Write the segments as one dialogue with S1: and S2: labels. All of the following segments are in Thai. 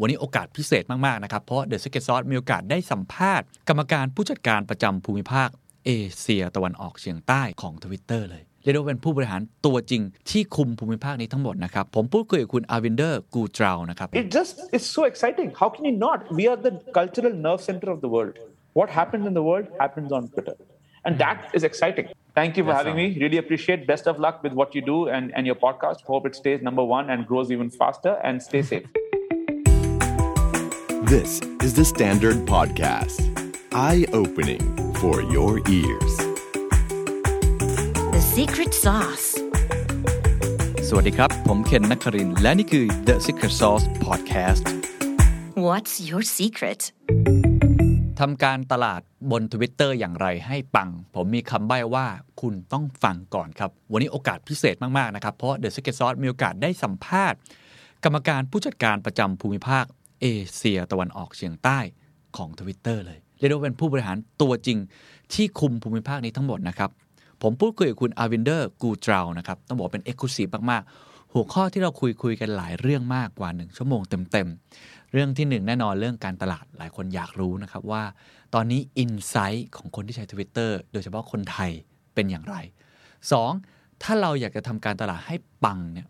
S1: วันนี้โอกาสพิเศษมาก ๆ นะครับ เพราะ The Secret Sauce มีโอกาสได้สัมภาษณ์ กรรมการผู้จัดการประจำภูมิภาค เอเชียตะวันออกเฉียงใต้ของ Twitter เลยเรียกได้ว่าเป็นผู้บริหารตัวจริงที่คุมภูมิภาคนี้ทั้งหมดนะครับ ผมพูดคุยกับคุณอาวินเดอร์กูตราวนะครับ
S2: It just is so exciting. How can you not? We are the cultural nerve center of the world. What happens in the world happens on Twitter. And that is exciting. Thank you for
S1: Yes,
S2: having
S1: sir.
S2: me. Really appreciate. Best of luck with what you do and, and your podcast. Hope it stays number one and grows even faster and stay safe.
S3: This is the Standard Podcast. Eye opening for your ears.
S4: The secret sauce.
S1: สวัสดีครับ ผมเคนนักครินทร์และนี่คือ The Secret Sauce Podcast
S4: What's your secret?
S1: ทำการตลาดบน Twitter อย่างไรให้ปัง ผมมีคำใบ้ว่าคุณต้องฟังก่อนครับ วันนี้โอกาสพิเศษมาก ๆ นะครับ เพราะ The Secret Sauce มีโอกาสได้สัมภาษณ์ กรรมการผู้จัดการประจำภูมิภาค เอเชียตะวันออกเฉียงใต้ของ Twitter เลย เรียกได้ว่าเป็นผู้บริหารตัวจริงที่คุมภูมิภาคนี้ทั้งหมดนะครับผมพูดคุยกับคุณอาวินเดอร์กูตราวนะครับ ต้องบอกเป็น exclusive มาก ๆ หัวข้อที่เราคุยคุยกันหลายเรื่องมากกว่า 1 ชั่วโมงเต็ม ๆ เรื่องที่หนึ่งแน่นอนเรื่องการตลาดหลายคนอยากรู้นะครับว่า ตอนนี้ insight ของคนที่ใช้ Twitter โดยเฉพาะคนไทยเป็นอย่างไร 2. ถ้าเราอยากจะทำการตลาดให้ปังเนี่ย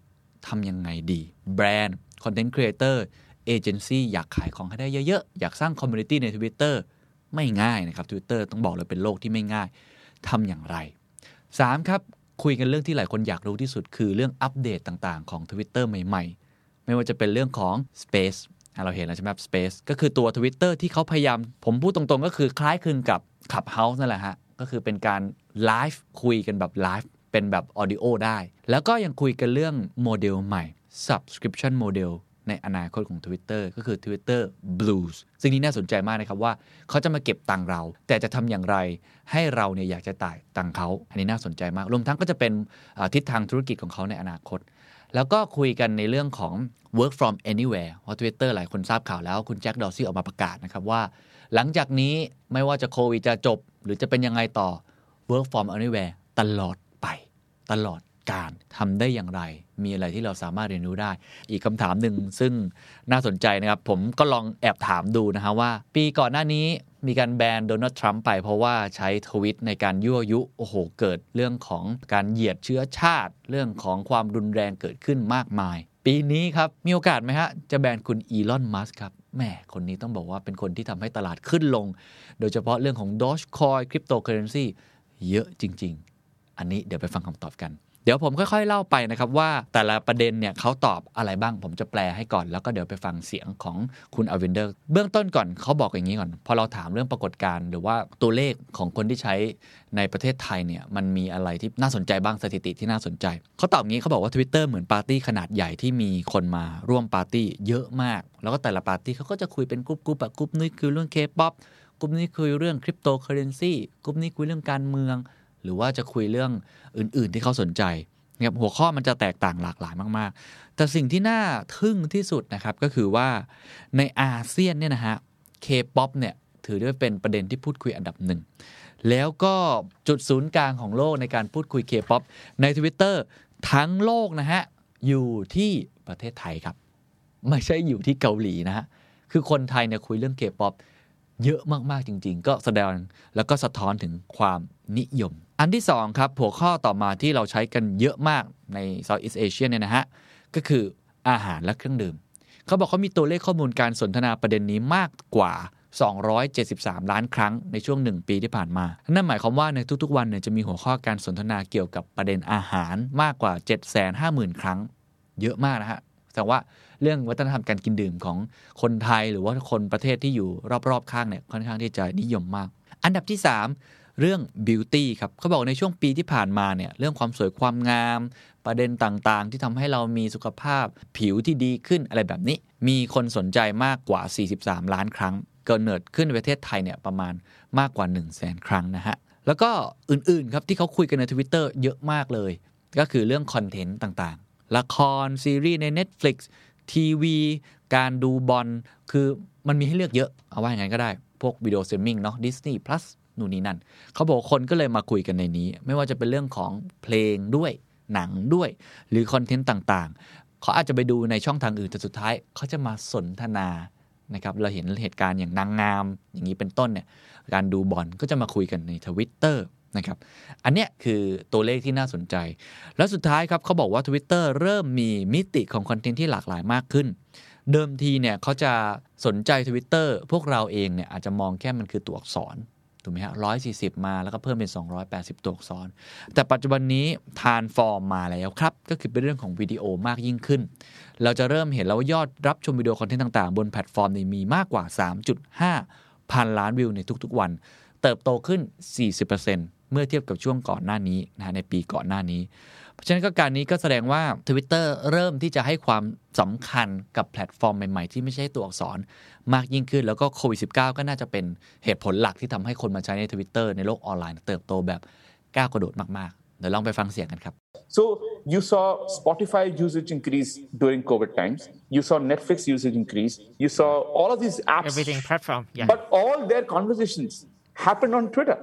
S1: ทำยังไงดี แบรนด์ content creator เอเจนซี่อยากขายของให้ได้เยอะๆ อยากสร้าง community ใน Twitter ไม่ง่ายนะครับ Twitter ต้องบอกเลยเป็นโลกที่ไม่ง่ายทำอย่างไร 3. ครับ คุยกันเรื่องที่หลายคนอยากรู้ที่สุด คือเรื่องอัปเดตต่างๆ ของ Twitter ใหม่ๆ ไม่ว่าจะเป็นเรื่องของ Space อเราเห็นแล้วใช่ไหมครับ Space ก็คือตัว Twitter ที่เขาพยายาม ผมพูดตรงๆ ก็คือคล้ายคลึงกับ Clubhouse นั่นแหละฮะ ก็คือเป็นการไลฟ์คุยกันแบบไลฟ์เป็นแบบ audio ได้ แล้วก็ยังคุยกันเรื่องโมเดลใหม่ Subscription Model ในอนาคตของ Twitter ก็คือ Twitter Blue ซึ่งนี่น่าสนใจมากนะครับว่า เขาจะมาเก็บตังเรา แต่จะทำอย่างไร ให้เราเนี่ยอยากจะจ่ายตังเขา อันนี้น่าสนใจมาก รวมทั้งก็จะเป็นทิศทางธุรกิจของเขาในอนาคต แล้วก็คุยกันในเรื่องของ work from anywhere เพราะ Twitter หลายคนทราบข่าวแล้วคุณแจ็คดอร์ซี่ออกมาประกาศนะครับว่า หลังจากนี้ไม่ว่าจะโควิดจะจบ หรือจะเป็นยังไงต่อ work from anywhere ตลอดไป ตลอด การทำได้อย่างไร มีอะไรที่เราสามารถเรียนรู้ได้ อีกคำถามหนึ่งซึ่งน่าสนใจนะครับ ผมก็ลองแอบถามดูนะฮะว่า ปีก่อนหน้านี้มีการแบนโดนัลด์ทรัมป์ไปเพราะว่าใช้ทวิตในการยั่วยุ โอ้โห เกิดเรื่องของการเหยียดเชื้อชาติ เรื่องของความรุนแรงเกิดขึ้นมากมาย ปีนี้ครับ มีโอกาสไหมฮะ จะแบนคุณอีลอน มัสครับแหมคนนี้ต้องบอกว่าเป็นคนที่ทำให้ตลาดขึ้นลง โดยเฉพาะเรื่องของ Dogecoin Cryptocurrency เยอะจริง ๆ อันนี้เดี๋ยวไปฟังคำตอบกัน เดี๋ยวผมค่อย ๆ เล่าไปนะครับว่าแต่ละประเด็นเนี่ยเขาตอบอะไรบ้าง ผมจะแปลให้ก่อน แล้วก็เดี๋ยวไปฟังเสียงของคุณอาร์วินเดอร์ เบื้องต้นก่อนเขาบอกอย่างนี้ก่อน พอเราถามเรื่องปรากฏการณ์หรือว่าตัวเลขของคนที่ใช้ในประเทศไทยเนี่ยมันมีอะไรที่น่าสนใจบ้างสถิติที่น่าสนใจ เขาตอบงี้เขาบอกว่า Twitter เหมือนปาร์ตี้ขนาดใหญ่ที่มีคนมาร่วมปาร์ตี้เยอะมาก แล้วก็แต่ละปาร์ตี้เขาก็จะคุยเป็นกรุ๊ปๆแบบกรุ๊ปนี้คือเรื่องเคป๊อปกรุ๊ปนี้คุยเรื่องคริปโตเคอเรนซีกรุ๊ปนี้คุยเรื่องการเมือง หรือว่าจะคุยเรื่องอื่น ๆ ที่เขาสนใจนะครับหัวข้อมันจะแตกต่างหลากหลายมากๆ แต่สิ่งที่น่าทึ่งที่สุดนะครับก็คือว่าในอาเซียนเนี่ยนะฮะเคป๊อปเนี่ยถือได้ว่าเป็นประเด็นที่พูดคุยอันดับหนึ่ง แล้วก็จุดศูนย์กลางของโลกในการพูดคุยเคป๊อปใน Twitter ทั้งโลกนะฮะ อยู่ที่ประเทศไทยครับ ไม่ใช่อยู่ที่เกาหลีนะฮะ คือคนไทยเนี่ยคุยเรื่องเคป๊อปเยอะมาก ๆ จริง ๆ ก็แสดงแล้วก็สะท้อนถึงความนิยม อันที่สองครับหัวข้อต่อมาที่เราใช้กันเยอะมากใน Southeast Asia เนี่ยนะฮะ ก็คืออาหารและเครื่องดื่ม เขาบอกเขามีตัวเลขข้อมูลการสนทนาประเด็นนี้มากกว่า 273 ล้านครั้งในช่วง 1 ปีที่ผ่านมา นั่นหมายความว่าในทุกๆ วันเนี่ยจะมีหัวข้อการสนทนาเกี่ยวกับประเด็นอาหารมากกว่า 750,000 ครั้ง เยอะมากนะฮะ แต่ว่าเรื่องวัฒนธรรมการกินดื่มของคนไทยหรือว่าคนประเทศที่อยู่รอบๆ ข้างเนี่ยค่อนข้างที่จะนิยมมาก อันดับที่ 3 เรื่องบิวตี้ครับเขาบอกในช่วงปีที่ผ่านมาเนี่ยเรื่องความสวยความงาม ประเด็นต่างๆ ที่ทำให้เรามีสุขภาพผิวที่ดีขึ้นอะไรแบบนี้ มีคนสนใจมากกว่า 43 ล้านครั้ง เกิดเนิดขึ้นในประเทศไทยเนี่ยประมาณมากกว่า 1 0 0 0 0แสนครั้งนะฮะแล้วก็อื่นๆครับที่เขาคุยกันใน Twitter เยอะมากเลย ก็คือเรื่องคอนเทนต์ต่างๆ ละครซีรีส์ใน Netflix ทีวี การดูบอลคือมันมีให้เลือกเยอะ เอาว่าอย่างนั้นก็ได้ พวกวิดีโอสตรีมมิ่งเนาะ Disney Plus นู่นนี่นั่นเขาบอกคนก็เลยมาคุยกันในนี้ ไม่ว่าจะเป็นเรื่องของเพลงด้วยหนังด้วย หรือคอนเทนต์ต่างๆ เขาอาจจะไปดูในช่องทางอื่นแต่สุดท้ายเขาจะมาสนทนานะครับเราเห็นเหตุการณ์อย่างนางงาม อย่างนี้เป็นต้นเนี่ยการดูบอลก็จะมาคุยกันในทวิตเตอร์นะครับอันเนี้ยคือตัวเลขที่น่าสนใจ แล้วสุดท้ายครับเขาบอกว่า Twitter เริ่มมีมิติของคอนเทนต์ที่หลากหลายมากขึ้น เดิมทีเนี่ยเขาจะสนใจ Twitter พวกเราเองเนี่ยอาจจะมองแค่มันคือตัวอักษร ถูกไหมฮะร้อยสี่สิบมาแล้วก็เพิ่มเป็น 280 ตัวอักษร แต่ปัจจุบันนี้ transform มาแล้วครับ ก็คือเป็นเรื่องของวิดีโอมากยิ่งขึ้น เราจะเริ่มเห็นแล้วว่ายอดรับชมวิดีโอคอนเทนต์ต่างๆ บนแพลตฟอร์มนี้มีมากกว่า 3.5 พันล้านวิวในทุกๆวัน เติบโตขึ้น 40%เมื่อเทียบกับช่วงก่อนหน้านี้นะฮะในปีก่อนหน้านี้ เพราะฉะนั้นก็การนี้ก็แสดงว่า Twitter เริ่มที่จะให้ความสำคัญกับแพลตฟอร์มใหม่ๆ ที่ไม่ใช่ตัวอักษรมากยิ่งขึ้น แล้วก็โควิด -19 ก็น่าจะเป็นเหตุผลหลักที่ทำให้คนมาใช้ใน Twitter ในโลกออนไลน์เติบโตแบบก้าวกระโดดมากๆ เดี๋ยวลองไปฟังเสียงกันครับ
S2: So you saw Spotify usage increase during COVID times. You saw Netflix usage increase. You saw all of these apps.
S5: Everything platform. Yeah.
S2: But all their conversations happened on Twitter.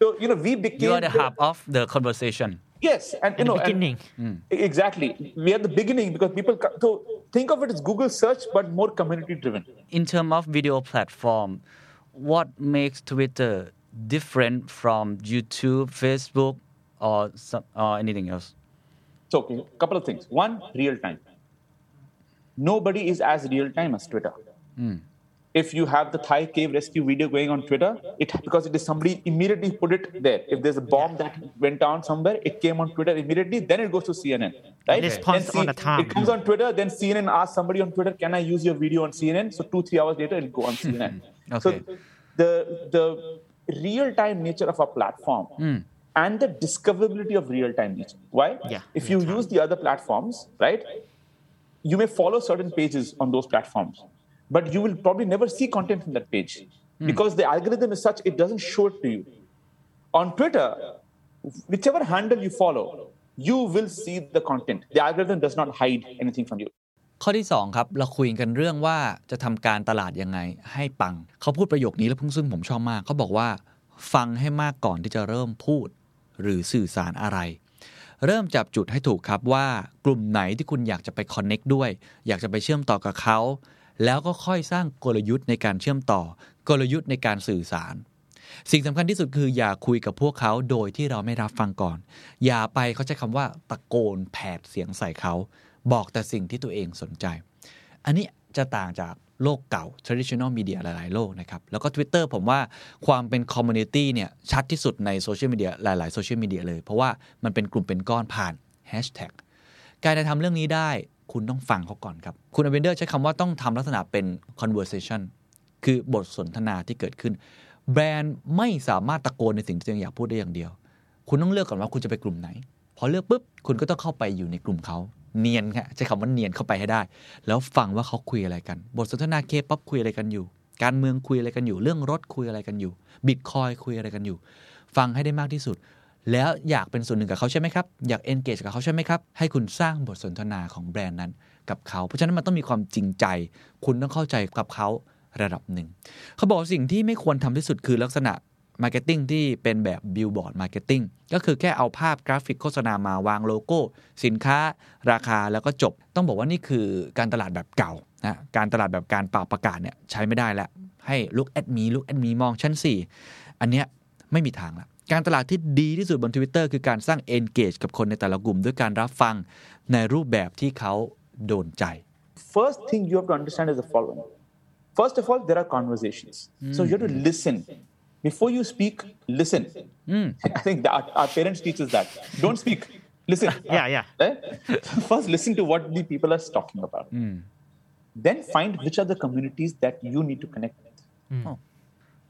S2: so you know we became
S1: you are the hub of the conversation
S2: Yes, and you know, and-
S5: beginning. Mm.
S2: exactly. We are the beginning because people. So think of it as Google search, but more community driven.
S6: in terms of video platform, what makes Twitter different from YouTube, Facebook, or some, or anything else?
S2: So, okay, couple of things. One, real time. Nobody is as real time as Twitter. Hmm. If you have the Thai cave rescue video going on Twitter, it because it is somebody immediately put it there. If there's a bomb that went down somewhere, it came on Twitter immediately. Then it goes to CNN, right?
S5: Response
S2: Then
S5: on the time.
S2: It comes on Twitter. Then CNN asks somebody on Twitter, "Can I use your video on CNN?" So two, three hours later, it'll go on CNN.
S6: Okay.
S2: So the the real time nature of a platform and the discoverability of real time nature. Why?
S5: Yeah,
S2: If you use the other platforms, right? You may follow certain pages on those platforms, but you will probably never see content from that page because the algorithm is such it doesn't show it to you. On Twitter, whichever handle you follow, you will see the content. The algorithm does not hide anything from you.
S1: ข้อที่ 2 ครับ เราคุยกันเรื่องว่าจะทำการตลาดยังไงให้ปัง เขาพูดประโยคนี้แล้วซึ่งผมชอบมาก เขาบอกว่า ฟังให้มากก่อนที่จะเริ่มพูด หรือสื่อสารอะไร เริ่มจับจุดให้ถูกครับว่ากลุ่มไหนที่คุณอยากจะไปคอนเน็กด้วย อยากจะไปเชื่อมต่อกับเขา แล้วก็ค่อยสร้างกลยุทธ์ในการเชื่อมต่อกลยุทธ์ในการสื่อสาร สิ่งสำคัญที่สุดคืออย่าคุยกับพวกเขาโดยที่เราไม่รับฟังก่อน อย่าไปเขาใช้คำว่าตะโกนแผดเสียงใส่เขา บอกแต่สิ่งที่ตัวเองสนใจ อันนี้จะต่างจากโลกเก่า traditional media หลาย ๆ โลกนะครับ แล้วก็ Twitter ผมว่าความเป็น community เนี่ยชัดที่สุดในโซเชียลมีเดียหลาย ๆ โซเชียลมีเดียเลย เพราะว่ามันเป็นกลุ่มเป็นก้อนผ่าน hashtag การจะทำเรื่องนี้ได้ คุณต้องฟังเขาก่อนครับ คุณอเวนเดอร์ใช้คำว่าต้องทำลักษณะเป็น conversation คือบทสนทนาที่เกิดขึ้น แบรนด์ไม่สามารถตะโกนในสิ่งที่ตัวเองอยากพูดได้อย่างเดียว คุณต้องเลือกก่อนว่าคุณจะไปกลุ่มไหน พอเลือกปุ๊บ คุณก็ต้องเข้าไปอยู่ในกลุ่มเขาเนียนครับใช้คำว่าเนียนเข้าไปให้ได้ แล้วฟังว่าเขาคุยอะไรกัน บทสนทนาเคป๊อปคุยอะไรกันอยู่ การเมืองคุยอะไรกันอยู่ เรื่องรถคุยอะไรกันอยู่บิตคอยคุยอะไรกันอยู่ ฟังให้ได้มากที่สุด แล้วอยากเป็นส่วนหนึ่งกับเขาใช่ไหมครับ อยาก engage กับเขาใช่ไหมครับ ให้คุณสร้างบทสนทนาของแบรนด์นั้นกับเขา เพราะฉะนั้นมันต้องมีความจริงใจ คุณต้องเข้าใจกับเขาระดับหนึ่ง เขาบอกสิ่งที่ไม่ควรทำที่สุดคือลักษณะ marketing ที่เป็นแบบ billboard marketing ก็คือแค่เอาภาพกราฟิกโฆษณามาวางโลโก้ สินค้า ราคาแล้วก็จบ ต้องบอกว่านี่คือการตลาดแบบเก่านะการตลาดแบบการป่าวประกาศเนี่ยใช้ไม่ได้แล้ว hey look at me look at me มองฉัน สิ อันเนี้ยไม่มีทางละ การตลาดที่ดีที่สุดบน Twitter คือการสร้าง engage กับคนในแต่ละกลุ่ม ด้วยการรับฟังในรูปแบบที่เขาโดนใจ
S2: First thing you have to understand is the following. First of all, there are conversations. So you have to listen. Before you speak, listen. I think that our, our parents teach us that. Don't speak. Listen.
S5: Yeah, yeah.
S2: Right? First, listen to what the people are talking about. Then find which are the communities that you need to connect with.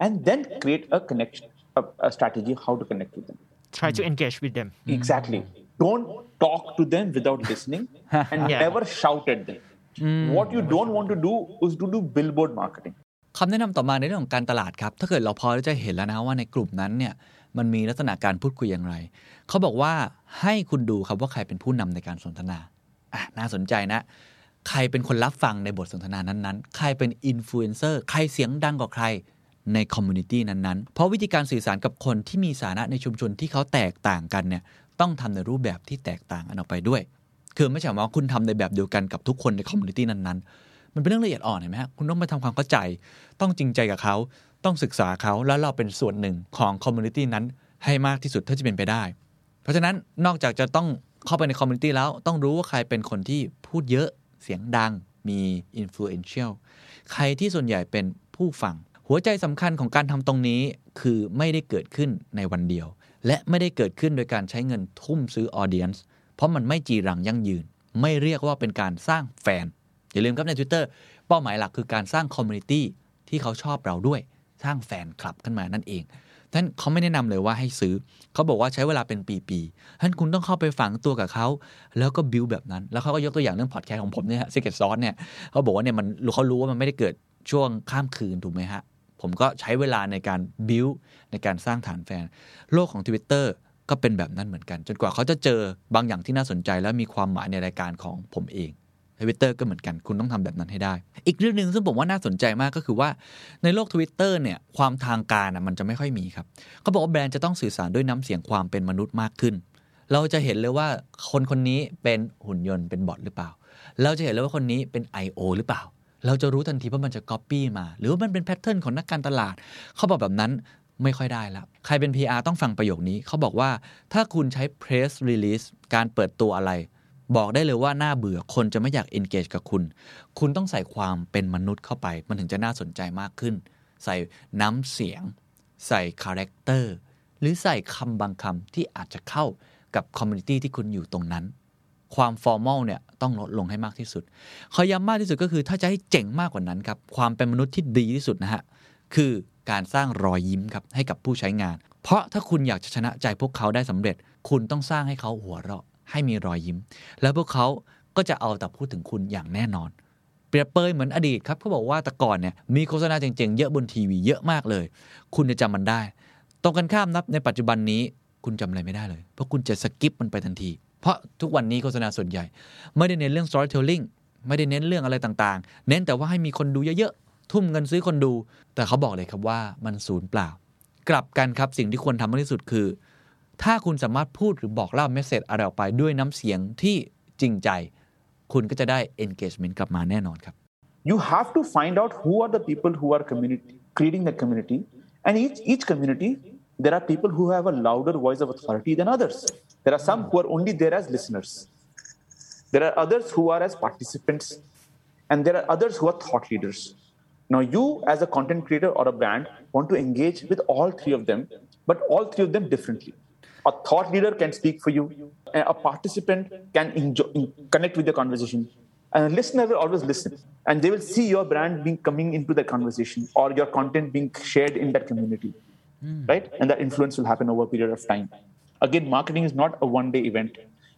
S2: And then create a connection, a, a strategy how to connect with them.
S5: Try to engage with them.
S2: Exactly. Don't talk to them without listening and
S5: Yeah.
S2: never shout at them. What you don't want to do is to do billboard marketing.
S1: คำแนะนำต่อมาในเรื่องของการตลาดครับ ถ้าเกิดเราพอจะเห็นแล้วนะว่าในกลุ่มนั้นเนี่ยมันมีลักษณะการพูดคุยอย่างไร เขาบอกว่าให้คุณดูครับว่าใครเป็นผู้นำในการสนทนาอะน่าสนใจนะ ใครเป็นคนรับฟังในบทสนทนานั้นๆ ใครเป็นอินฟลูเอนเซอร์ ใครเสียงดังกว่าใคร ใน community นั้นๆ เพราะวิธีการสื่อสารกับคนที่มีสถานะในชุมชนที่เขาแตกต่างกันเนี่ยต้องทำในรูปแบบที่แตกต่างกันออกไปด้วย คือไม่ใช่ว่าคุณทำในแบบเดียวกันกับทุกคนใน community นั้นๆ มันเป็นเรื่องละเอียดอ่อนเห็นไหมฮะคุณต้องไปทำความเข้าใจ ต้องจริงใจกับเขาต้องศึกษาเขาแล้วเราเป็นส่วนหนึ่งของ community นั้นให้มากที่สุดเท่าที่เป็นไปได้ เพราะฉะนั้นนอกจากจะต้องเข้าไปใน community แล้ว ต้องรู้ว่าใครเป็นคนที่พูดเยอะเสียงดังมี influential ใครที่ส่วนใหญ่เป็นผู้ฟัง หัวใจสำคัญของการทำตรงนี้คือไม่ได้เกิดขึ้นในวันเดียว และไม่ได้เกิดขึ้นโดยการใช้เงินทุ่มซื้อ audience เพราะมันไม่จีรังยั่งยืน ไม่เรียกว่าเป็นการสร้างแฟน อย่าลืมครับใน Twitter เป้าหมายหลักคือการสร้าง community ที่เขาชอบเราด้วยสร้างแฟนคลับขึ้นมานั่นเองท่านเขาไม่แนะนำเลยว่าให้ซื้อ เขาบอกว่าใช้เวลาเป็นปีๆท่านคุณต้องเข้าไปฝังตัวกับเขา แล้วก็บิวแบบนั้น แล้วเขาก็ยกตัวอย่างเรื่องพอดแคสต์ของผมเนี่ย The Secret Sauce เนี่ย เขาบอกว่าเนี่ยมันเขารู้ว่ามันไม่ได้เกิดช่วงข้ามคืนถูกไหมฮะ ผมก็ใช้เวลาในการบิวในการสร้างฐานแฟน โลกของ Twitter ก็เป็นแบบนั้นเหมือนกัน จนกว่าเขาจะเจอบางอย่างที่น่าสนใจ และมีความหมายในรายการของผมเองทวิตเตอร์ก็เหมือนกันคุณต้องทำแบบนั้นให้ได้ อีกเรื่องหนึ่งซึ่งผมว่าน่าสนใจมากก็คือว่าในโลก Twitter เนี่ยความทางการมันจะไม่ค่อยมีครับเขาบอกว่าแบรนด์จะต้องสื่อสารด้วยน้ำเสียงความเป็นมนุษย์มากขึ้น เราจะเห็นเลยว่าคนคนนี้เป็นหุ่นยนต์เป็นบอทหรือเปล่า เราจะเห็นเลยว่าคนนี้เป็น I.O. หรือเปล่า เราจะรู้ทันทีว่ามันจะ Copy มา หรือว่ามันเป็น pattern ของนักการตลาด เขาบอกแบบนั้นไม่ค่อยได้แล้ว ใครเป็น PR ต้องฟังประโยคนี้ เขาบอกว่าถ้าคุณใช้ press release การเปิดตัวอะไร บอกได้เลยว่าน่าเบื่อคนจะไม่อยาก engage กับคุณ คุณต้องใส่ความเป็นมนุษย์เข้าไป มันถึงจะน่าสนใจมากขึ้น ใส่น้ำเสียง ใส่ character หรือใส่คำบางคำที่อาจจะเข้ากับ community ที่คุณอยู่ตรงนั้น ความ formal เนี่ยต้องลดลงให้มากที่สุดเขาย้ำมากที่สุดก็คือถ้าจะให้เจ๋งมากกว่านั้นครับความเป็นมนุษย์ที่ดีที่สุดนะฮะคือการสร้างรอยยิ้มครับให้กับผู้ใช้งาน เพราะถ้าคุณอยากจะชนะใจพวกเขาได้สำเร็จ คุณต้องสร้างให้เขาหัวเราะ ให้มีรอยยิ้ม แล้วพวกเขาก็จะเอาแต่พูดถึงคุณอย่างแน่นอน เปรียบเปรยเหมือนอดีตครับเขาบอกว่าแต่ก่อนเนี่ยมีโฆษณาเจ๋งๆเยอะบนทีวีเยอะมากเลย คุณจะจำมันได้ ตรงกันข้ามนับในปัจจุบันนี้คุณจำอะไรไม่ได้เลย เพราะคุณจะสกิปมันไปทันที เพราะทุกวันนี้โฆษณาส่วนใหญ่ ไม่ได้เน้นเรื่อง storytelling ไม่ได้เน้นเรื่องอะไรต่างๆ เน้นแต่ว่าให้มีคนดูเยอะๆ ทุ่มเงินซื้อคนดู แต่เขาบอกเลยครับว่ามันศูนย์เปล่า กลับกันครับสิ่งที่ควรทำมากที่สุดคือ ถ้าคุณสามารถพูดหรือบอกเล่าเมสเซจอะไรออกไปด้วยน้ำเสียงที่จริงใจ คุณก็จะได้ engagement กลับมาแน่นอนครับ
S2: you have to find out who are the people who are community, creating the community. And each, each community, there are people who have a louder voice of authority than others. There are some who are only there as listeners. There are others who are as participants. And there are others who are thought leaders. Now, you as a content creator or a brand want to engage with all three of them, but all three of them differently. A thought leader can speak for you. A participant can enjoy, connect with the conversation. And a listener will always listen. And they will see your brand being coming into the conversation or your content being shared in that community. Hmm. Right? And that influence will happen over a period of time. Again, marketing is not a one-day event.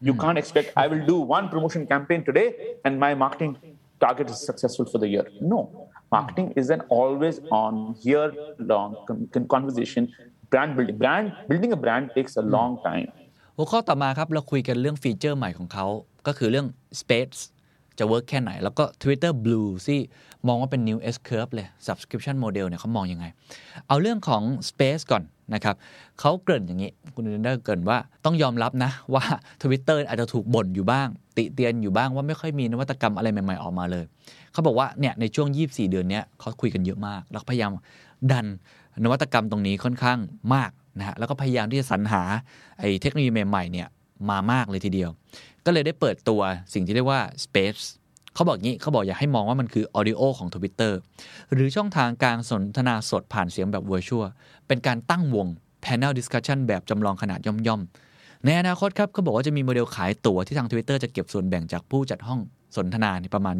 S2: You can't expect I will do one promotion campaign today and my marketing target is successful for the year. No. Marketing is an always on year long conversation. Brand building. Brand building a brand takes a long time.
S1: หัวข้อต่อมาครับ เราคุยกันเรื่องฟีเจอร์ใหม่ของเขา ก็คือเรื่อง Space จะ work แค่ไหน แล้วก็ Twitter Blue ที่มองว่าเป็น new S curve เลย subscription model เนี่ยเขามองยังไง เอาเรื่องของ Space ก่อน นะครับเขาเกริ่นอย่างนี้ คุณเดนเดอร์เกริ่นว่าต้องยอมรับนะ ว่า Twitter อาจจะถูกบ่นอยู่บ้าง ติเตียนอยู่บ้างว่าไม่ค่อยมีนวัตกรรมอะไรใหม่ๆออกมาเลย เขาบอกว่าเนี่ยในช่วง 24 เดือนนี้เขาคุยกันเยอะมาก แล้วพยายามดันนวัตกรรมตรงนี้ค่อนข้างมากนะฮะแล้วก็พยายามที่จะสรรหาไอ้เทคโนโลยีใหม่ๆเนี่ยมามากเลยทีเดียว ก็เลยได้เปิดตัวสิ่งที่เรียกว่า Space เขาบอกงี้เขาบอกอยากให้มองว่ามันคือออดิโอของ Twitter หรือช่องทางการสนทนาสดผ่านเสียงแบบ Virtual เป็นการตั้งวง Panel Discussion แบบจำลองขนาดย่อมๆ ในอนาคตครับเขาบอกว่าจะมีโมเดลขายตั๋วที่ทาง Twitter จะเก็บส่วนแบ่งจากผู้จัดห้องสนทนาประมาณ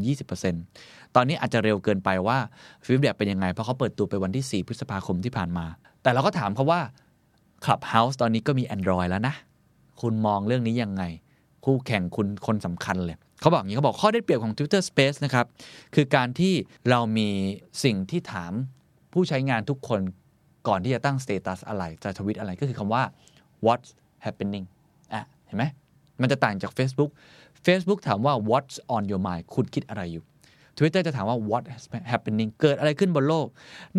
S1: 20%ตอนนี้อาจจะเร็วเกินไปว่า feedback เป็นยังไง เพราะเขาเปิดตัวไปวันที่ 4 พฤษภาคมที่ผ่านมา แต่เราก็ถามเขาว่า Clubhouse ตอนนี้ก็มี Android แล้วนะ คุณมองเรื่องนี้ยังไง คู่แข่งคุณคนสำคัญเลย เขาบอกอย่างนี้เขาบอกข้อได้เปรียบของ Twitter Space นะครับคือการที่เรามีสิ่งที่ถามผู้ใช้งานทุกคนก่อนที่จะตั้ง status อะไรจะทวิตอะไรก็คือคำว่า what's happening อะเห็นไหมมันจะต่างจาก Facebook Facebook ถามว่า what's on your mind คุณคิดอะไรอยู่ Twitter จะถามว่า what's happening เกิดอะไรขึ้นบนโลก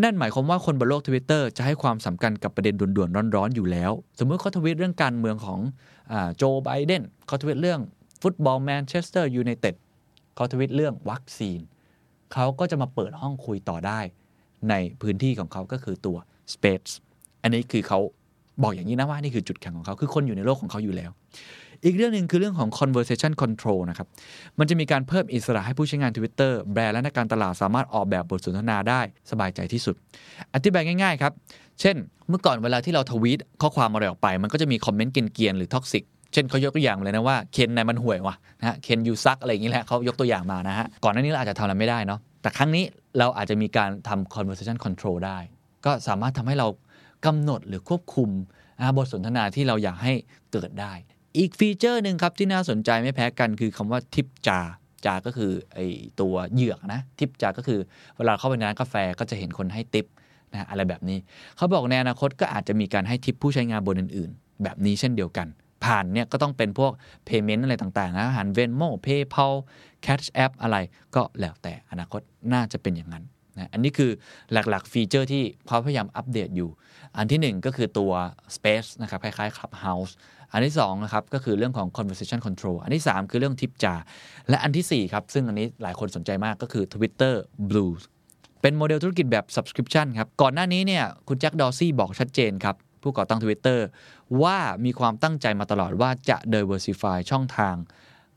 S1: นั่นหมายความว่าคนบนโลก Twitter จะให้ความสำคัญกับประเด็นด่วนๆ ร้อนๆ อยู่แล้ว สมมติเขาทวิตเรื่องการเมืองของโจไบเดนเขาทวิตเรื่อง ฟุตบอลแมนเชสเตอร์ยูไนเต็ดเขาทวิตเรื่องวัคซีน เขาก็จะมาเปิดห้องคุยต่อได้ ในพื้นที่ของเขาก็คือตัว Space อันนี้คือเขาบอกอย่างนี้นะว่านี่คือจุดแข็งของเขา คือคนอยู่ในโลกของเขาอยู่แล้ว อีกเรื่องหนึ่งคือเรื่องของ conversation control นะครับ มันจะมีการเพิ่มอิสระให้ผู้ใช้งาน Twitter แบรนด์และนักการตลาดสามารถออกแบบบทสนทนาได้สบายใจที่สุด อธิบายง่าย ๆ ครับ เช่น เมื่อก่อนเวลาที่เราทวีตข้อความอะไรออกไป มันก็จะมีคอมเมนต์เกรียนๆหรือท็อกซิก เช่นเขายกตัวอย่างเลยนะว่าเคนนายมันห่วยว่ะนะฮะเคนยูซักอะไรอย่างนี้แหละเขายกตัวอย่างมานะฮะก่อนหน้านี้เราอาจจะทำอะไรไม่ได้เนาะแต่ครั้งนี้เราอาจจะมีการทำ conversation control ได้ ก็สามารถทำให้เรากำหนดหรือควบคุมบทสนทนาที่เราอยากให้เกิดได้ อีกฟีเจอร์หนึ่งครับที่น่าสนใจไม่แพ้กันคือคำว่าทิปจาจาก็คือไอตัวเหยือกนะทิปจาก็คือเวลาเข้าไปในร้านกาแฟก็จะเห็นคนให้ติปนะฮะอะไรแบบนี้ เขาบอกในอนาคตก็อาจจะมีการให้ทิปผู้ใช้งานบนอื่น ๆ แบบนี้เช่นเดียวกัน ผ่านเนี่ยก็ต้องเป็นพวก Payment อะไรต่างๆนะอาหาร Venmo PayPal Cash App อะไรก็แล้วแต่อนาคตน่าจะเป็นอย่างนั้นนะอันนี้คือหลักๆ ฟีเจอร์ที่เขาพยายามอัปเดตอยู่ อันที่ 1 ก็คือตัว Space นะครับคล้ายๆ Clubhouse อันที่2นะครับก็คือเรื่องของ conversation control อันที่ 3 คือเรื่อง Tip Jar และอันทีสี่4ครับซึ่งอันนี้หลายคนสนใจมากก็คือ Twitter Blue เป็นโมเดลธุรกิจแบบ subscription ครับ ก่อนหน้านี้เนี่ยคุณแจ็คดอซี่บอกชัดเจนครับ ผู้ก่อตั้ง Twitter ว่ามีความตั้งใจมาตลอดว่าจะ diversify ช่องทาง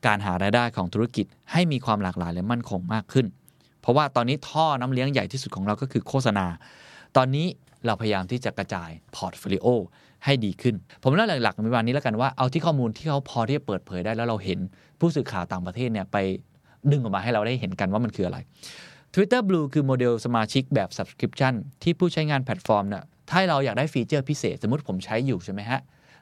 S1: การหารายได้ของธุรกิจให้มีความหลากหลายและมั่นคงมากขึ้น เพราะว่าตอนนี้ท่อน้ำเลี้ยงใหญ่ที่สุดของเราก็คือโฆษณา ตอนนี้เราพยายามที่จะกระจายพอร์ตโฟลิโอให้ดีขึ้น ผมเล่าหลักๆในวันนี้แล้วกันว่าเอาที่ข้อมูลที่เขาพอที่จะเปิดเผยได้แล้วเราเห็นผู้สื่อข่าวต่างประเทศเนี่ยไปดึงออกมาให้เราได้เห็นกันว่ามันคืออะไร Twitter Blue คือโมเดลสมาชิกแบบ Subscription ที่ผู้ใช้งานแพลตฟอร์มเนี่ย ถ้าเราอยากได้ฟีเจอร์พิเศษ สมมติผมใช้อยู่ใช่ไหมฮะ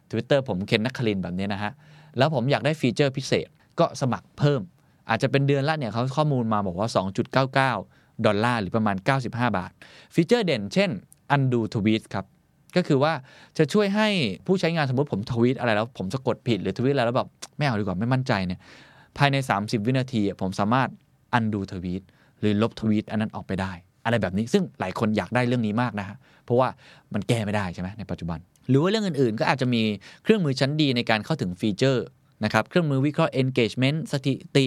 S1: Twitter ผมเคน นครินทร์แบบนี้นะฮะ แล้วผมอยากได้ฟีเจอร์พิเศษก็สมัครเพิ่ม อาจจะเป็นเดือนละเนี่ยเขาข้อมูลมาบอกว่า 2.99 ดอลลาร์หรือประมาณ 95 บาท ฟีเจอร์เด่นเช่น undo tweet ครับ ก็คือว่าจะช่วยให้ผู้ใช้งานสมมติผมทวีตอะไรแล้วผมสะกดผิดหรือทวีตอะไรแล้วแบบไม่เอาดีกว่าไม่มั่นใจเนี่ยภายใน 30 วินาที ผมสามารถ undo ทวีตหรือลบทวีตอันนั้นออกไปได้ อะไรแบบนี้ซึ่งหลายคนอยากได้เรื่องนี้มากนะฮะ เพราะว่ามันแก้ไม่ได้ใช่ไหมในปัจจุบัน หรือว่าเรื่องอื่นๆ ก็อาจจะมีเครื่องมือชั้นดีในการเข้าถึงฟีเจอร์นะครับเครื่องมือวิเคราะห์ engagement สถิติ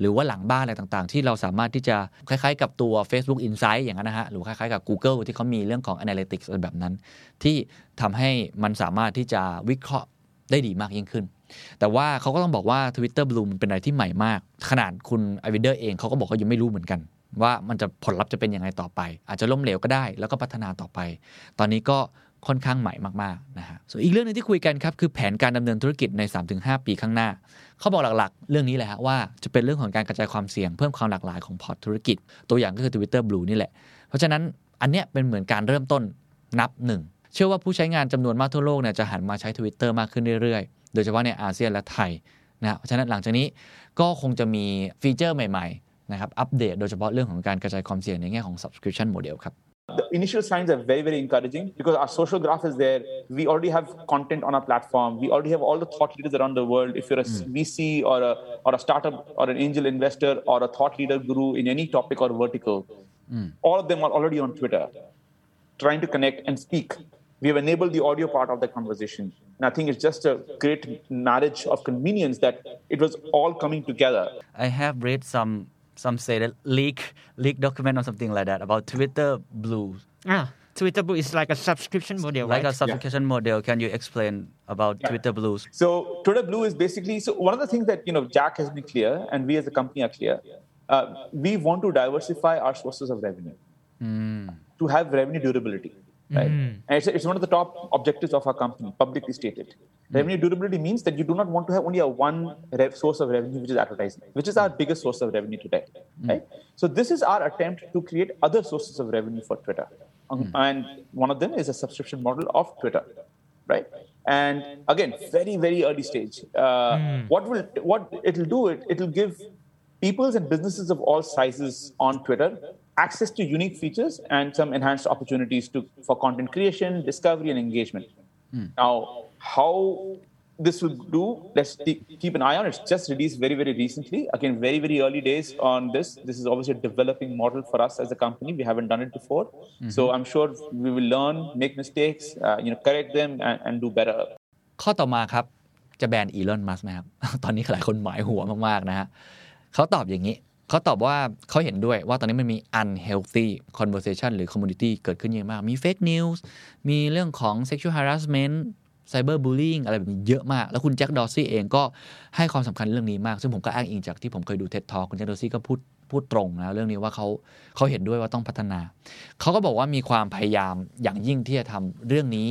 S1: หรือว่าหลังบ้านอะไรต่างๆ ที่เราสามารถที่จะคล้ายๆ กับตัว Facebook Insight อย่างนั้นนะฮะ หรือคล้ายๆ กับ Google ที่เขามีเรื่องของ Analytics อะไรแบบนั้น ที่ทำให้มันสามารถที่จะวิเคราะห์ได้ดีมากยิ่งขึ้น แต่ว่าเขาก็ต้องบอกว่า Twitter Blue มันเป็นอะไรที่ใหม่มาก ขนาดคุณอาร์วินเดอร์เองเขาก็บอกเขายังไม่รู้เหมือนกัน ว่ามันจะผลลัพธ์จะเป็นยังไงต่อไป อาจจะล้มเหลวก็ได้ แล้วก็พัฒนาต่อไป ตอนนี้ก็ค่อนข้างใหม่มากๆนะฮะส่วนอีกเรื่องหนึงที่คุยกันครับ คือแผนการดำเนินธุรกิจใน 3-5 ปีข้างหน้า เขาบอกหลักๆ เรื่องนี้แหละฮะว่าจะเป็นเรื่องของการกระจายความเสี่ยงเพิ่มความหลากหลายของพอร์ตธุรกิจ ตัวอย่างก็คือ Twitter Blue นี่แหละ เพราะฉะนั้นอันเนี้ยเป็นเหมือนการเริ่มต้นนับหนึ่งเชื่อว่าผู้ใช้งานจำนวนมากทั่วโลกเนี่ยจะหันมาใช้ Twitter มากขึ้นเรื่อยๆ โดยเฉพาะในอาเซียนและไทยนะเพราะฉะนั้นหลังจากนี้ก็คงจะมีฟีเจอร์ใหม่ๆ นะครับอัปเดตโดยเฉพาะเรื่องของการกระจายความเสี่ยงในแง่ของ subscription model ครับ
S2: The initial signs are very, very encouraging because our social graph is there. We already have content on our platform. We already have all the thought leaders around the world. If you're a VC or a, or a startup or an angel investor or a thought leader guru in any topic or vertical, all of them are already on Twitter trying to connect and speak. We have enabled the audio part of the conversation. And I think it's just a great marriage of convenience that it was all coming together.
S6: I have read some some say that leak leak document or something like that about Twitter Blue,
S5: Ah, Twitter Blue is like a subscription model,
S6: like
S5: right?
S6: a subscription model. Can you explain about Twitter Blues?
S2: So Twitter Blue is basically so one of the things that you know Jack has been clear, and we as a company are clear. Uh, we want to diversify our sources of revenue to have revenue durability. Right, mm-hmm. and it's, it's one of the top objectives of our company, publicly stated. Mm-hmm. Revenue durability means that you do not want to have only a one rev- source of revenue, which is advertising, which is our biggest source of revenue today. Mm-hmm. Right, so this is our attempt to create other sources of revenue for Twitter, Um, and one of them is a subscription model of Twitter right? And again, very very early stage. Uh, What will what it'll do? It it'll give peoples and businesses of all sizes on Twitter access to unique features and some enhanced opportunities to for content creation, discovery, and engagement. Now, how this will do, let's t- keep an eye on. It's just released very, very recently. Again, very, very early days on this. This is obviously a developing model for us as a company. We haven't done it before, so I'm sure we will learn, make mistakes, uh, you know, correct them, and, and do better.
S1: ข้อต่อมาครับ จะแบนอีลอนมัสไหมครับ ตอนนี้หลายคนหมายหัวมากๆนะฮะเขาตอบอย่างนี้ เขาตอบว่าเขาเห็นด้วยว่าตอนนี้มันมี unhealthy conversation หรือ community เกิดขึ้นเยอะมาก มี fake news มีเรื่องของ sexual harassment cyber bullying อะไรแบบนี้เยอะมาก แล้วคุณแจ็คดอซี่เองก็ให้ความสำคัญเรื่องนี้มาก ซึ่งผมก็อ้างอิงจากที่ผมเคยดู TED Talk คุณแจ็คดอซี่ก็พูดพูดตรงนะเรื่องนี้ว่าเขาเขาเห็นด้วยว่าต้องพัฒนา เขาก็บอกว่ามีความพยายามอย่างยิ่งที่จะทำเรื่องนี้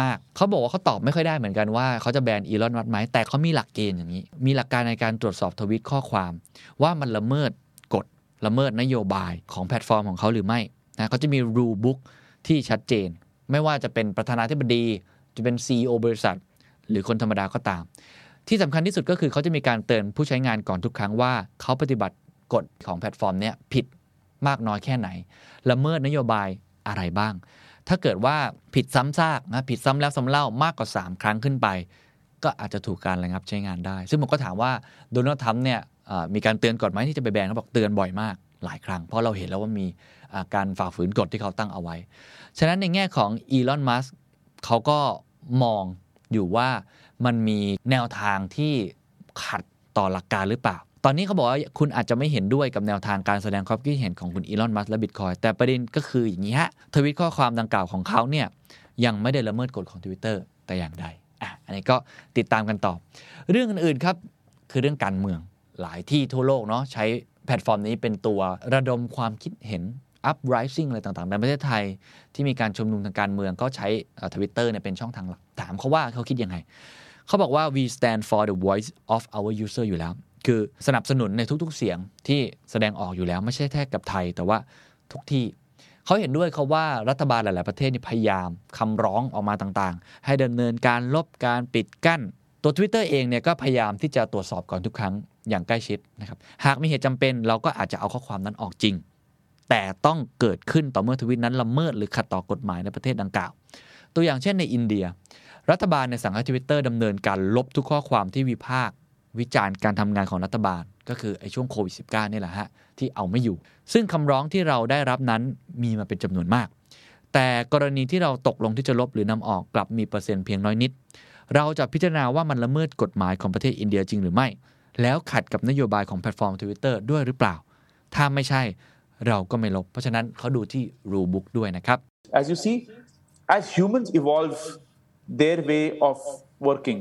S1: มากๆ เขาบอกว่าเขาตอบไม่ค่อยได้เหมือนกันว่าเขาจะแบนอีลอนมัสก์ไหมแต่เขามีหลักเกณฑ์อย่างนี้ มีหลักการในการตรวจสอบทวิตข้อความ ว่ามันละเมิดกฎละเมิดนโยบายของแพลตฟอร์มของเขาหรือไม่นะเขาจะมี rule book ที่ชัดเจน ไม่ว่าจะเป็นประธานาธิบดี จะเป็น CEO บริษัท หรือคนธรรมดาก็ตาม ที่สำคัญที่สุดก็คือเขาจะมีการเตือนผู้ใช้งานก่อนทุกครั้งว่าเขาปฏิบัติกฎของแพลตฟอร์มเนี้ยผิดมากน้อยแค่ไหน ละเมิดนโยบายอะไรบ้าง ถ้าเกิดว่าผิดซ้ำซากนะผิดซ้ำแล้วซ้ำเล่ามากกว่า 3 ครั้งขึ้นไป ก็อาจจะถูกการระงับใช้งานได้ ซึ่งผมก็ถามว่าโดนัลด์ทรัมป์เนี่ยมีการเตือนก่อนไหมที่จะไปแบนเขาบอกเตือนบ่อยมากหลายครั้ง เพราะเราเห็นแล้วว่ามีการฝ่าฝืนกฎที่เขาตั้งเอาไว้ ฉะนั้นในแง่ของอีลอนมัสเขาก็มองอยู่ว่ามันมีแนวทางที่ขัดต่อหลักการหรือเปล่า ตอนนี้เขาบอกว่าคุณอาจจะไม่เห็นด้วยกับแนวทางการแสดงความคิดเห็นของคุณอีลอนมัสก์และบิตคอยน์แต่ประเด็นก็คืออย่างนี้ฮะทวิตข้อความดังกล่าวของเขาเนี่ยยังไม่ได้ละเมิดกฎของ Twitter แต่อย่างใดอะอันนี้ก็ติดตามกันต่อ เรื่องอื่นๆครับคือเรื่องการเมืองหลายที่ทั่วโลกเนาะใช้แพลตฟอร์มนี้เป็นตัวระดมความคิดเห็น uprising อะไรต่างๆในประเทศไทย ที่มีการชุมนุมทางการเมืองก็ใช้ทวิตเตอร์เนี่ยเป็นช่องทางหลักถามเขาว่าเขาคิดยังไง เขาบอกว่า we stand for the voice of our user อยู่แล้ว คือสนับสนุนในทุกๆเสียงที่แสดงออกอยู่แล้วไม่ใช่แค่กับไทย แต่ว่าทุกที่เขาเห็นด้วยเขาว่ารัฐบาลหลาย ๆ ประเทศนี่พยายามคำร้องออกมาต่างๆ ให้ดำเนินการลบการปิดกั้น ตัว Twitter เองเนี่ยก็พยายามที่จะตรวจสอบก่อนทุกครั้งอย่างใกล้ชิดนะครับหากมีเหตุจำเป็นเราก็อาจจะเอาข้อความนั้นออกจริง แต่ต้องเกิดขึ้นต่อเมื่อทวิตนั้นละเมิดหรือขัดต่อกฎหมายในประเทศดังกล่าว ตัวอย่างเช่นในอินเดีย รัฐบาลในสั่งให้ทวิตเตอร์ดำเนินการลบทุกข้อความที่วิพากษ์ วิจารณ์การทำงานของรัฐบาล ก็คือไอ้ช่วงโควิด -19 นี่แหละฮะ ที่เอาไม่อยู่ ซึ่งคำร้องที่เราได้รับนั้นมีมาเป็นจำนวนมาก แต่กรณีที่เราตกลงที่จะลบหรือนำออกกลับมีเปอร์เซ็นต์เพียงน้อยนิด เราจะพิจารณาว่ามันละเมิดกฎหมายของประเทศอินเดียจริงหรือไม่ แล้วขัดกับนโยบายของแพลตฟอร์ม Twitter ด้วยหรือเปล่า ถ้าไม่ใช่เราก็ไม่ลบ เพราะฉะนั้นเขาดูที่ rule book ด้วยนะครับ
S2: As you see, as humans evolve their way of working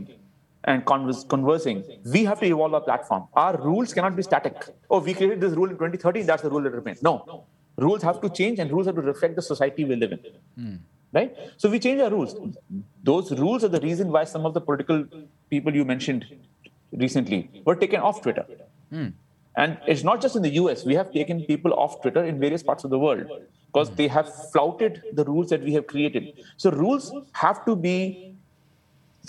S2: and convers- conversing, we have to evolve our platform. Our rules cannot be static. Oh, we created this rule in 2013, that's the rule that remains. No. Rules have to change and rules have to reflect the society we live in. Hmm. Right? So we change our rules. Those rules are the reason why some of the political people you mentioned recently were taken off Twitter. Hmm. And it's not just in the US. We have taken people off Twitter in various parts of the world because hmm. they have flouted the rules that we have created. So rules have to be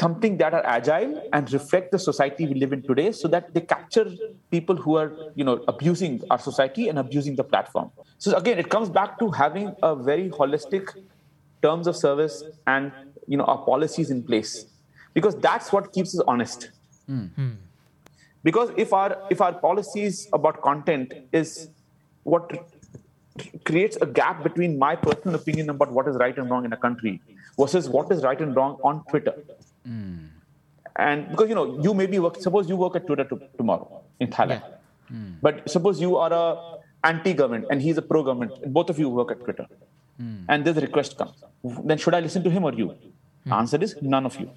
S2: something that are agile and reflect the society we live in today so that they capture people who are you know abusing our society and abusing the platform. So again it comes back to having a very holistic terms of service and you know our policies in place. Because that's what keeps us honest. Hmm. Hmm. Because if our if our policies about content is what creates a gap between my personal opinion about what is right and wrong in a country versus what is right and wrong on Twitter. And because you know, you may be work. Suppose you work at Twitter to, tomorrow in Thailand, but suppose you are a anti-government and he's a pro-government. And both of you work at Twitter, and this request comes. Then should I listen to him or you? Answer is none of you.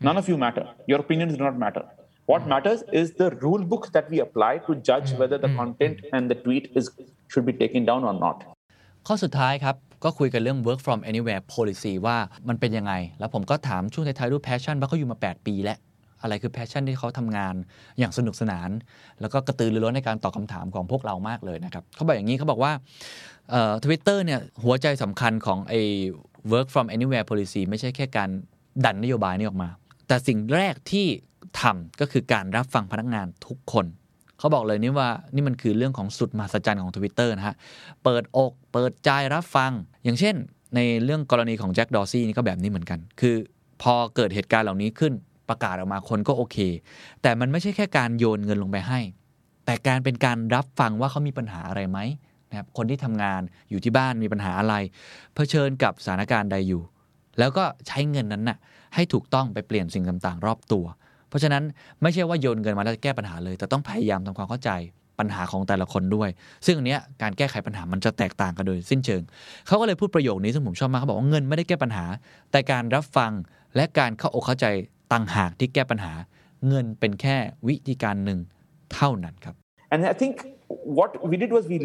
S2: None of you matter. Your opinions do not matter. What matters is the rule book that we apply to judge whether the content and the tweet is should be taken down or not.
S1: ข้อสุดท้ายครับ ก็คุยกันเรื่อง work from anywhere policy ว่ามันเป็นยังไง แล้วผมก็ถามช่วงท้ายๆรูป passion ว่าเขาอยู่มา 8 ปีแล้วอะไรคือ passion ที่เขาทำงานอย่างสนุกสนาน แล้วก็กระตือรือร้นในการตอบคำถามของพวกเรามากเลยนะครับเขาบอกอย่างนี้เขาบอกว่าทวิตเตอร์เนี่ยหัวใจสำคัญของไอ้ work from anywhere policy ไม่ใช่แค่การดันนโยบายนี้ออกมา แต่สิ่งแรกที่ทำก็คือการรับฟังพนักงานทุกคน เขาบอกเลยนี่ว่านี่มันคือเรื่องของสุดมหัศจรรย์ของ Twitter นะฮะ เปิดอก เปิดใจรับฟัง อย่างเช่น ในเรื่องกรณีของแจ็คดอซี่นี่ก็แบบนี้เหมือนกัน คือพอเกิดเหตุการณ์เหล่านี้ขึ้นประกาศออกมาคนก็โอเค แต่มันไม่ใช่แค่การโยนเงินลงไปให้ แต่การเป็นการรับฟังว่าเขามีปัญหาอะไรไหมนะครับคนที่ทำงานอยู่ที่บ้านมีปัญหาอะไร เผชิญกับสถานการณ์ใดอยู่ แล้วก็ใช้เงินนั้นน่ะให้ถูกต้องไปเปลี่ยนสิ่งต่างๆ รอบตัว เพราะฉะนั้นไม่ใช่ว่าโยนเงินมาแล้วจะแก้ปัญหาเลย แต่ต้องพยายามทำความเข้าใจปัญหาของแต่ละคนด้วย ซึ่งอันเนี้ยการแก้ไขปัญหามันจะแตกต่างกันโดยสิ้นเชิง เขาก็เลยพูดประโยคนี้ซึ่งผมชอบมากเขาบอกว่าเงินไม่ได้แก้ปัญหา แต่การรับฟังและการเข้าอกเข้าใจต่างหากที่แก้ปัญหา เงินเป็นแค่วิธีการหนึ่งเท่านั้นครับ
S2: And I think what we did was we,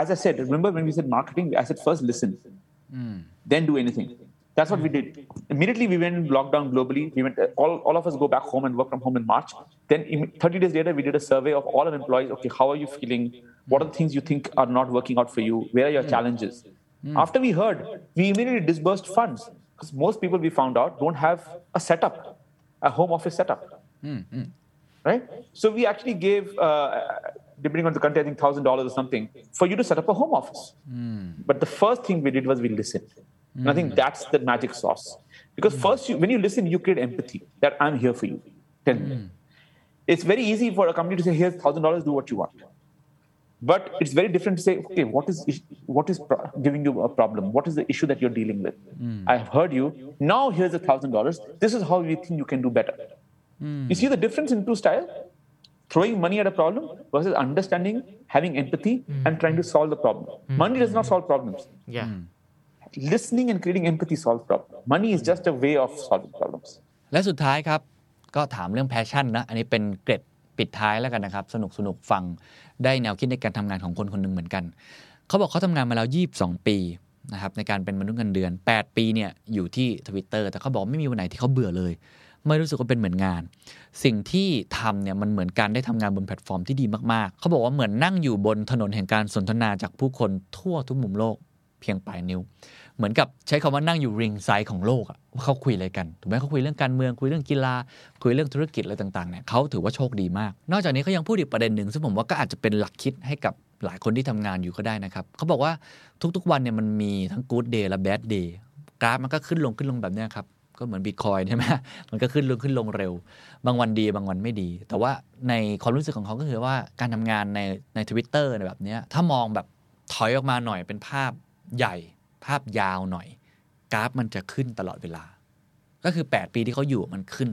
S2: as I said, remember when we said marketing, I said first listen, then do anything. That's what we did. Immediately we went lockdown globally. We went uh, all, all of us go back home and work from home in March. Then 30 days later, we did a survey of all our employees. Okay, how are you feeling? What are the things you think are not working out for you? Where are your hmm. challenges? Hmm. After we heard, we immediately disbursed funds because most people we found out don't have a setup, a home office setup hmm, right? So we actually gave, uh, depending on the country, I think thousand dollars or something for you to set up a home office. But the first thing we did was we listened, and I think that's the magic sauce. Because hmm. first, you, when you listen, you create empathy that I'm here for you. Tell me. Hmm. It's very easy for a company to say, "Here's thousand dollars, do what you want." But it's very different to say, "Okay, what is is- what is pro- giving you a problem? What is the issue that you're dealing with? Hmm. I've heard you. Now here's a thousand dollars. This is how we think you can do better." You see the difference in two styles? Throwing money at a problem versus understanding, having empathy, and trying to solve the problem. Money does not solve problems.
S5: Yeah.
S2: Listening and creating empathy solve problem Money is just a way of solving problems.
S1: และสุดท้ายครับ ก็ถามเรื่องแพชชั่นนะ อันนี้เป็นเกร็ดปิดท้ายแล้วกันนะครับ สนุกสนุกฟังได้แนวคิดในการทำงานของคนคนหนึ่งเหมือนกัน เขาบอกเขาทำงานมาแล้ว22 ปีนะครับในการเป็นมนุษย์เงินเดือน 8 ปีเนี่ยอยู่ที่ Twitter แต่เขาบอกไม่มีวันไหนที่เขาเบื่อเลย ไม่รู้สึกว่าเป็นเหมือนงาน สิ่งที่ทำเนี่ยมันเหมือนการได้ทำงานบนแพลตฟอร์มที่ดีมากๆ เขาบอกว่าเหมือนนั่งอยู่บนถนนแห่งการสนทนาจากผู้คนทั่วทุกมุมโลก พียงปลายนิ้ว เหมือนกับใช้คำว่านั่งอยู่ริงไซด์ของโลกอะว่าเขาคุยอะไรกันถูกไหมเขาคุยเรื่องการเมืองคุยเรื่องกีฬา คุยเรื่องธุรกิจอะไรต่างๆเนี่ยเขาถือว่าโชคดีมาก นอกจากนี้เขายังพูดอีกประเด็นหนึ่งซึ่งผมว่าก็อาจจะเป็นหลักคิดให้กับหลายคนที่ทำงานอยู่ก็ได้นะครับเขาบอกว่าทุกๆวันเนี่ยมันมีทั้ง good day และ bad day กราฟมันก็ขึ้นลงขึ้นลงแบบเนี้ยครับก็เหมือนบิตคอยน์ใช่ไหมมันก็ขึ้นลงขึ้นลงเร็ว บางวันดีบางวันไม่ดี แต่ว่าในความรู้สึกของเขาก็คือว่าการทำงานในในทวิตเตอร์แบบนี้ถ้ามองแบบถอยออกมาหน่อยเป็นภาพ ใหญ่ภาพยาวหน่อย กราฟมันจะขึ้นตลอดเวลา ก็คือ 8 ปีที่เขาอยู่มันขึ้น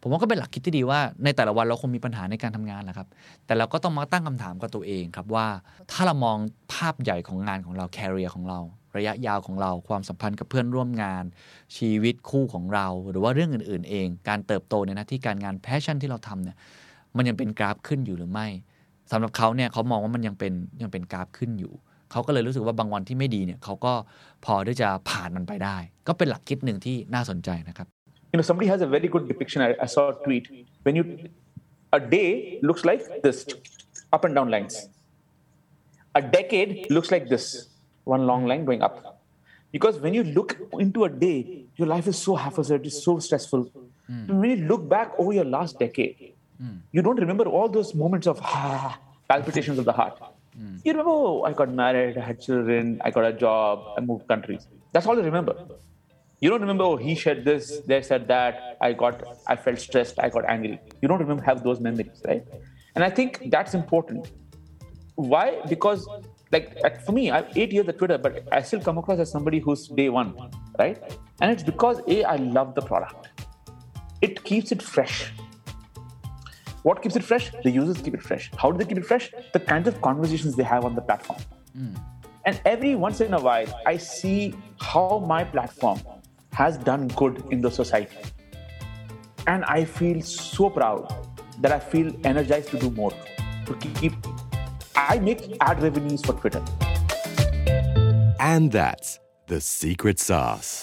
S1: ผมว่าก็เป็นหลักคิดที่ดีว่าในแต่ละวันเราคงมีปัญหาในการทำงานแหละครับ แต่เราก็ต้องมาตั้งคำถามกับตัวเองครับว่า ถ้าเรามองภาพใหญ่ของงานของเรา career ของเรา ระยะยาวของเราความสัมพันธ์กับเพื่อนร่วมงาน ชีวิตคู่ของเรา หรือว่าเรื่องอื่น ๆ เอง การเติบโตในหน้าที่การงาน passion ที่เราทำเนี่ยมันยังเป็นกราฟขึ้นอยู่หรือไม่สำหรับเขาเนี่ยเขามองว่ามันยังเป็นยังเป็นกราฟขึ้นอยู่ เขาก็เลยรู้สึกว่าบางวันที่ไม่ดีเนี่ยเขาก็พอที่จะผ่านมันไปได้ ก็เป็นหลักคิดหนึ่งที่น่าสนใจนะครับ
S2: You know, somebody has a very good depiction. I, I saw a tweet. When you, a day looks like this, up and down lines. A decade looks like this, one long line going up. Because when you look into a day, your life is so haphazard, it's so stressful. When you look back over your last decade, you don't remember all those moments of ah, palpitations of the heart. Hmm. You remember, oh, I got married, I had children, I got a job, I moved countries. That's all you remember. You don't remember, oh, he said this, they said that, I got, I felt stressed, I got angry. You don't remember, have those memories, right? And I think that's important. Why? Because, like, for me, I have eight years at Twitter, but I still come across as somebody who's day one, right? And it's because, A, I love the product. It keeps it fresh. What keeps it fresh? The users keep it fresh. How do they keep it fresh? The kinds of conversations they have on the platform. Hmm. And every once in a while, I see how my platform has done good in the society. And I feel so proud that I feel energized to do more, to keep. I make ad revenues for Twitter.
S3: And that's the secret sauce.